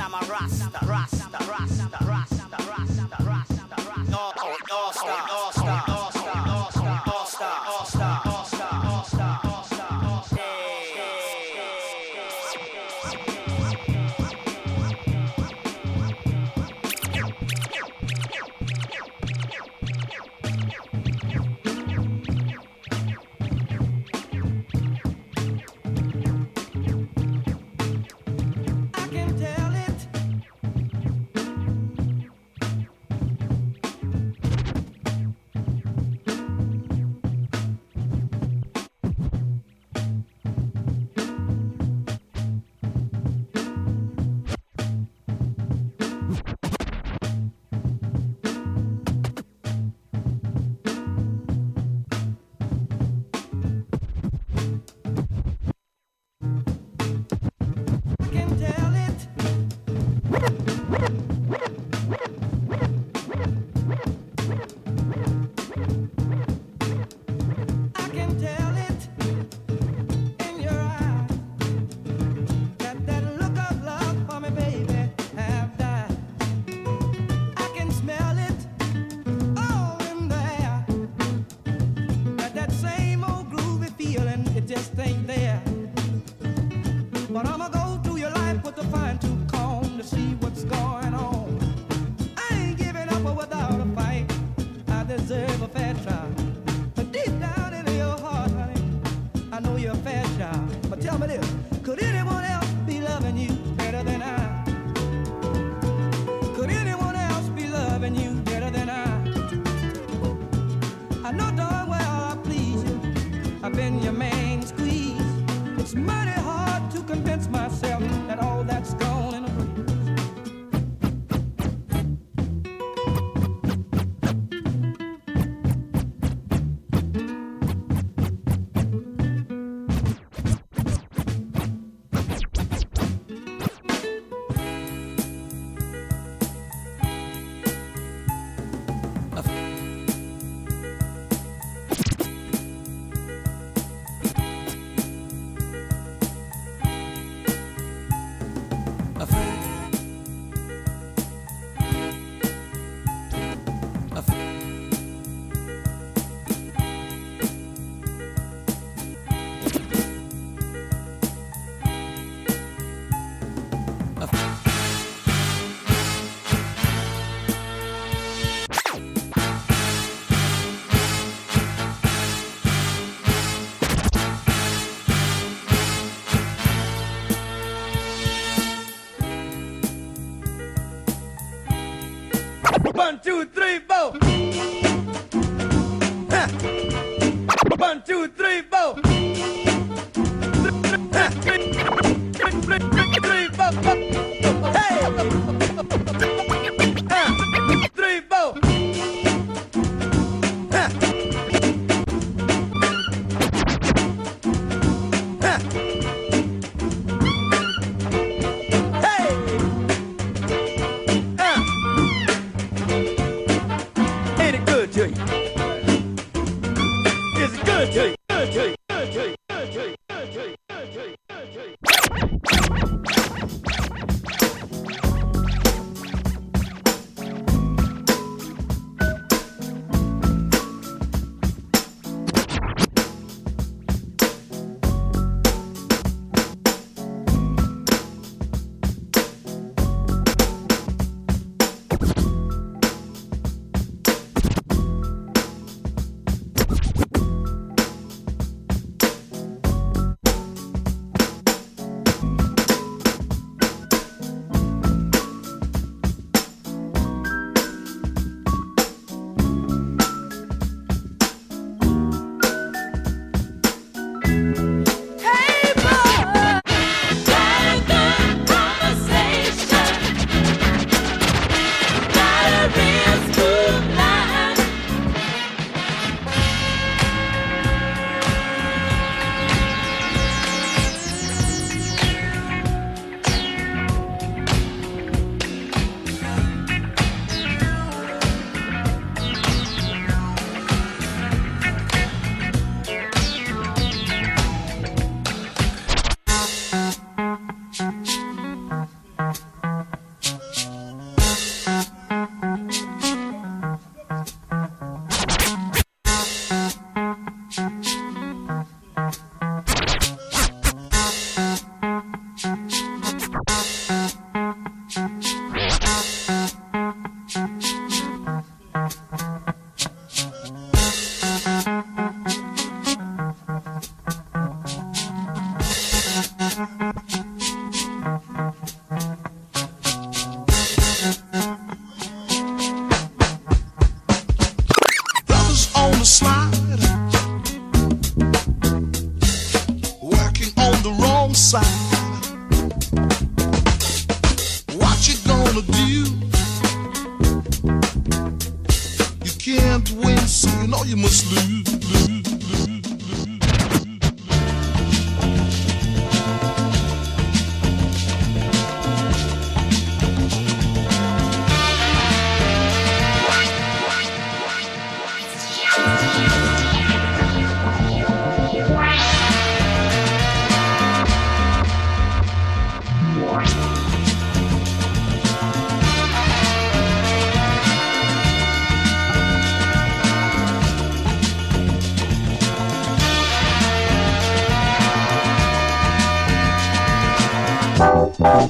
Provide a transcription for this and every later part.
I'm a Rasta, Rasta, Rasta, Rasta, Rasta, Rasta, Rasta, Rasta. All, all, all star, all star, all side. What you gonna do? You can't win, so you know you must lose. lose, Bye.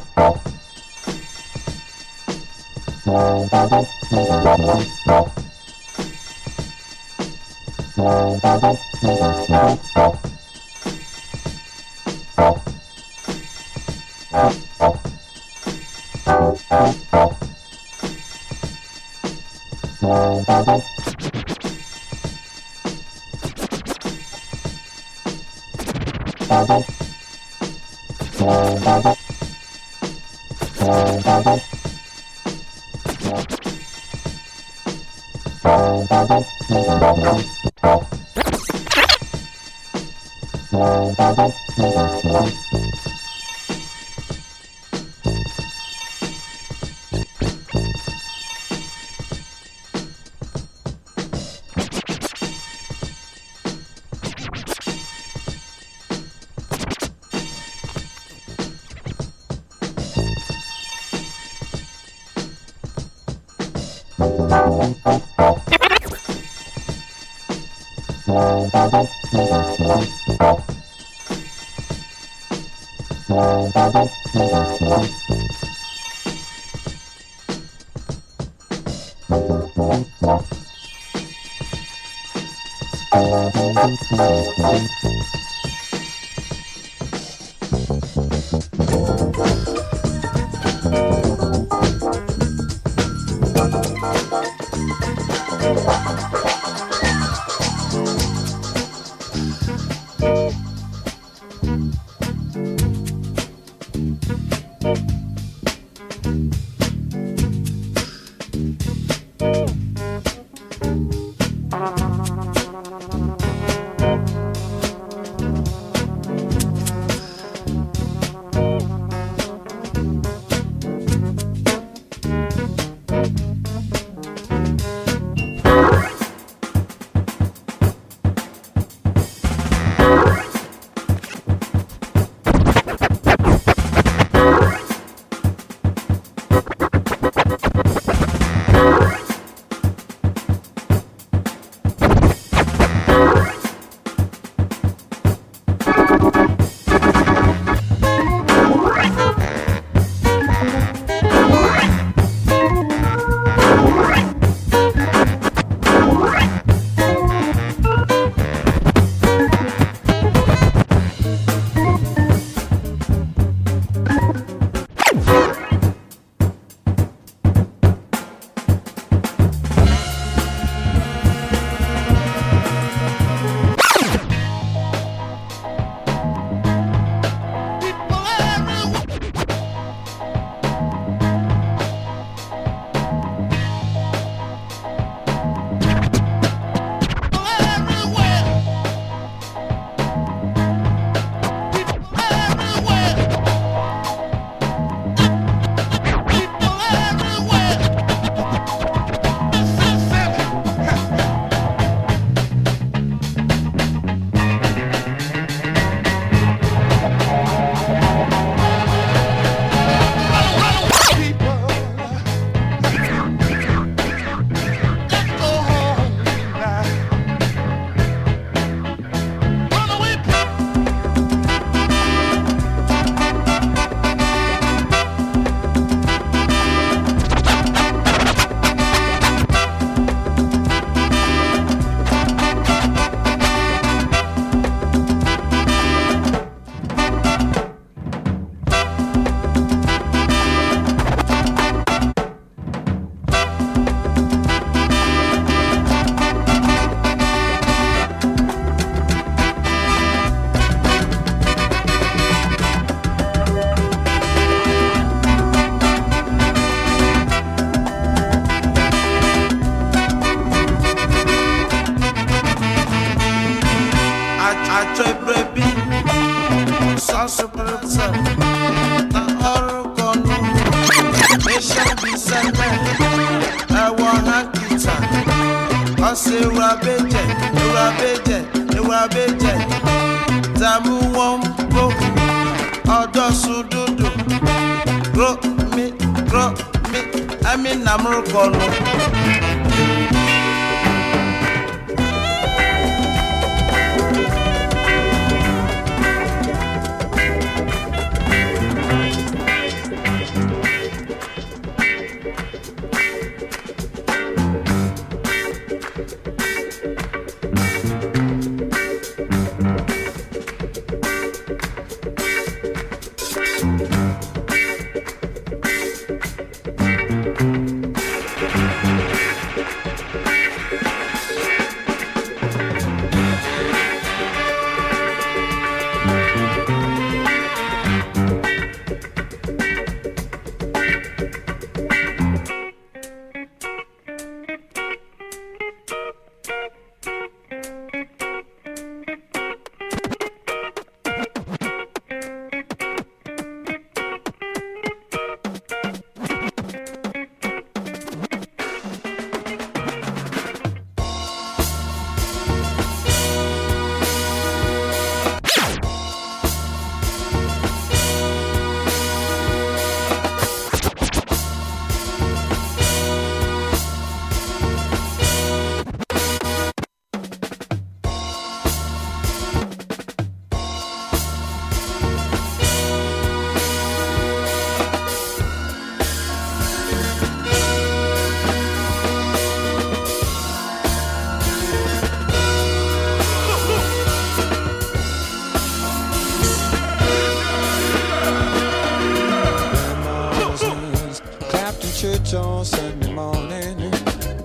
on Sunday morning.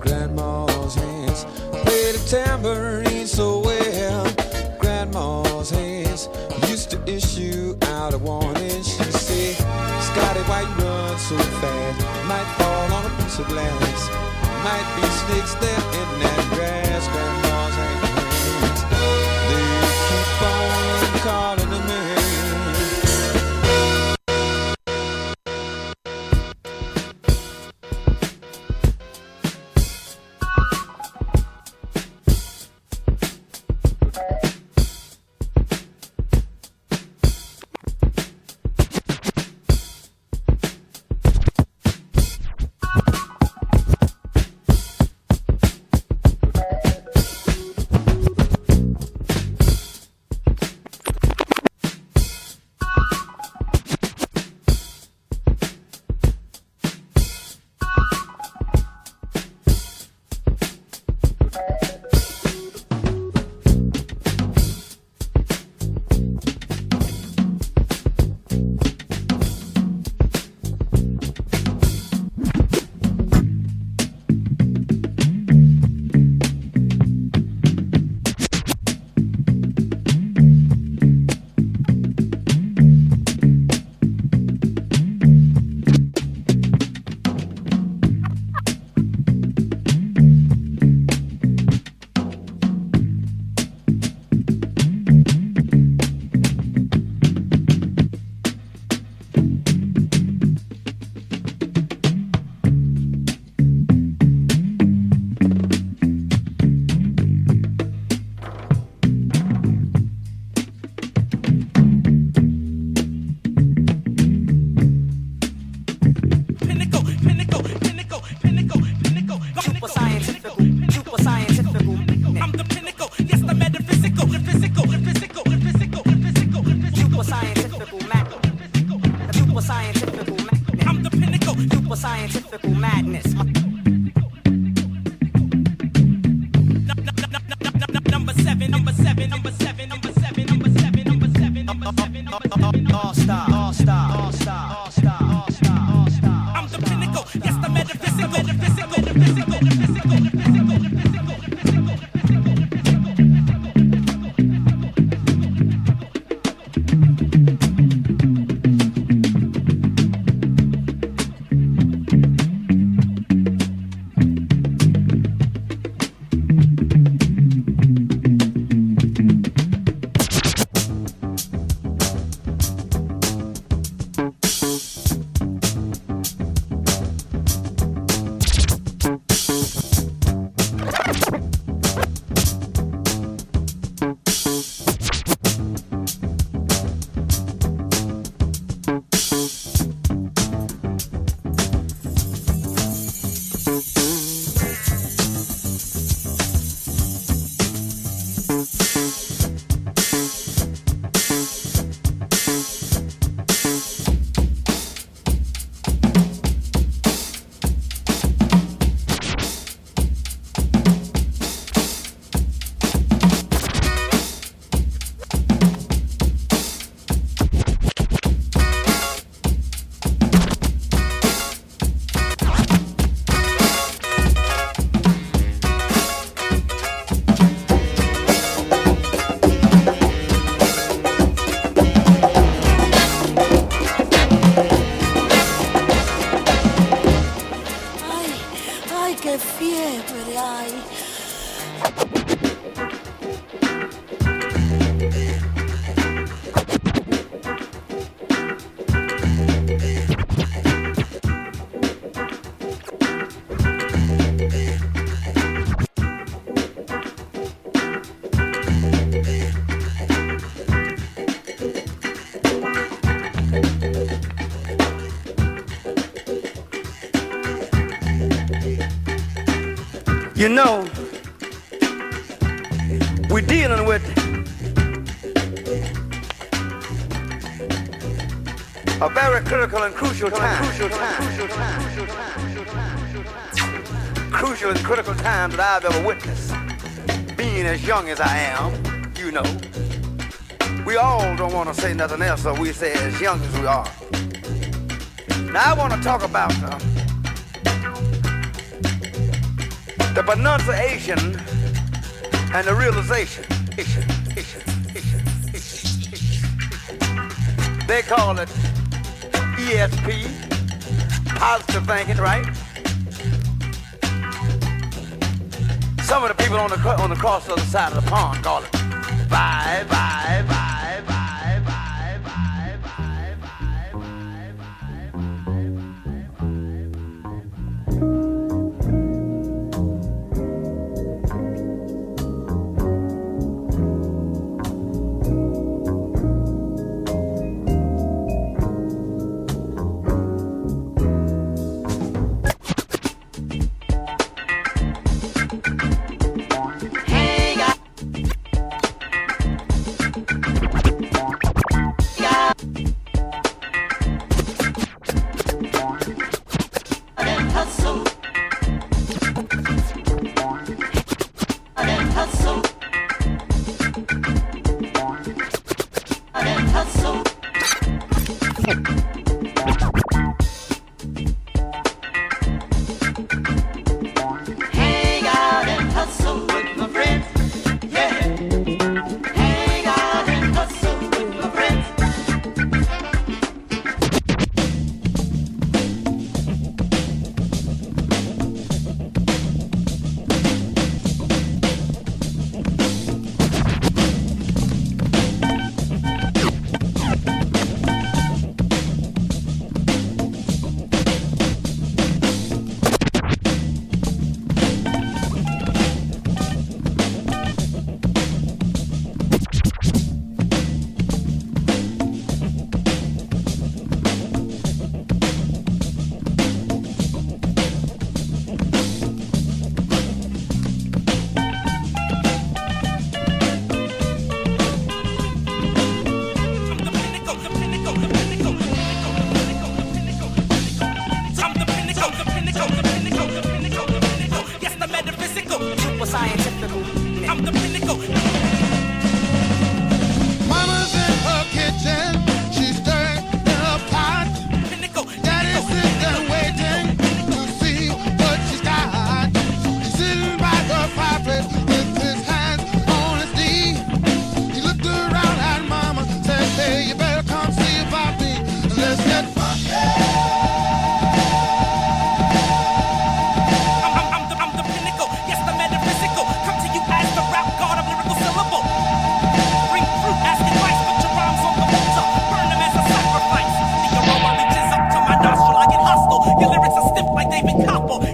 Grandma's hands played a tambourine so well. Grandma's hands used to issue out a warning. She said, Scotty, why you run so fast? Might fall on a piece of glass. Might be snakes there fiebre hai. know, we're dealing with a very critical and crucial time. Crucial time. Crucial and critical time that I've ever witnessed. Being as young as I am, you know. We all don't want to say nothing else, so we say as young as we are. Now I want to talk about uh, The pronunciation and the realization. They call it ESP, positive thinking, right? Some of the people on the on the cross other side of the pond call it bye bye bye.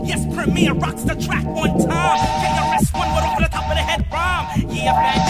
Yes, Premier rocks the track one time. KRS-One with over the top of the head rhyme. Yeah, man.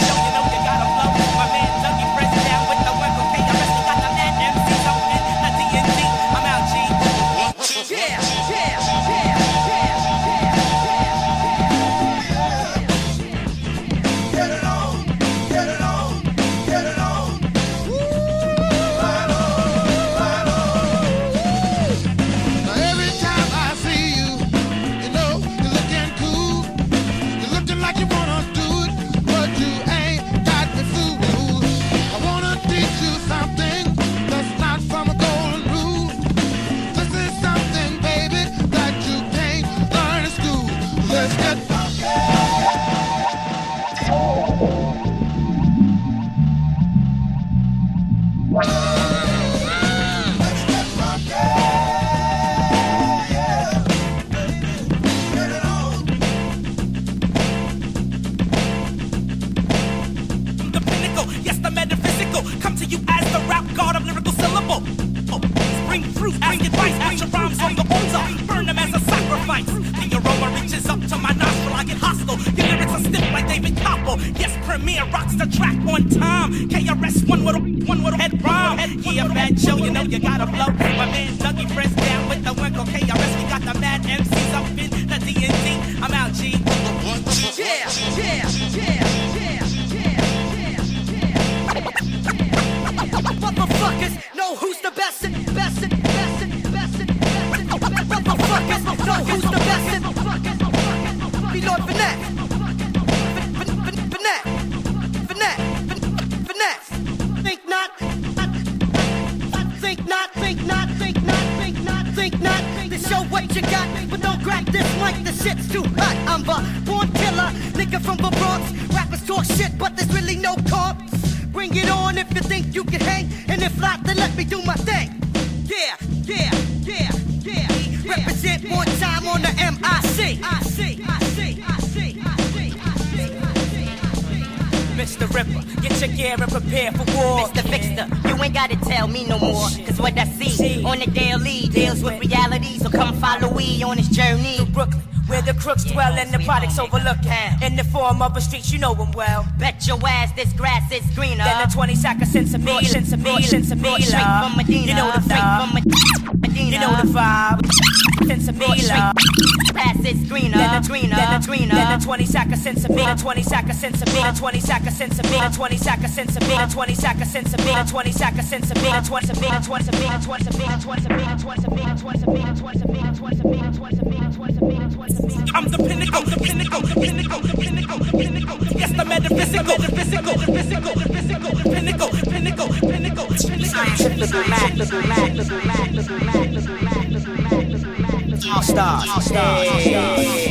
Cause what I see on the daily deals with reality. So come follow me on this journey. Brooklyn, where the crooks dwell and the products overlooked. In the form of a street, you know them well. Bet your ass this grass is greener. Then the 20 sack of sensimilla, cents a meal, sensimilla. Straight from Medina. You know the straight vibe. from Medina. You know the vibe. Cents a Brought grass is greener. Then the greener. then the greener. Then the 20 sack of sensimilla, 20 sack of sensimilla, 20 sack of sensimilla, 20 sack of sensimilla, 20 sack of sensimilla, 20 sack of sensimilla, 20 a meal, 20 a meal, 20 a meal, 20 a meal, 20 a meal, 20 a meal, 20 a meal, 20 a meal, 20 a meal, 20 a meal, 20 a meal. I'm the pinnacle, the pinnacle, the pinnacle, the pinnacle, the pinnacle. Yes, the metaphysical, the physical, the physical, the physical, the pinnacle, pinnacle, pinnacle, pinnacle. All stars. All stars. Super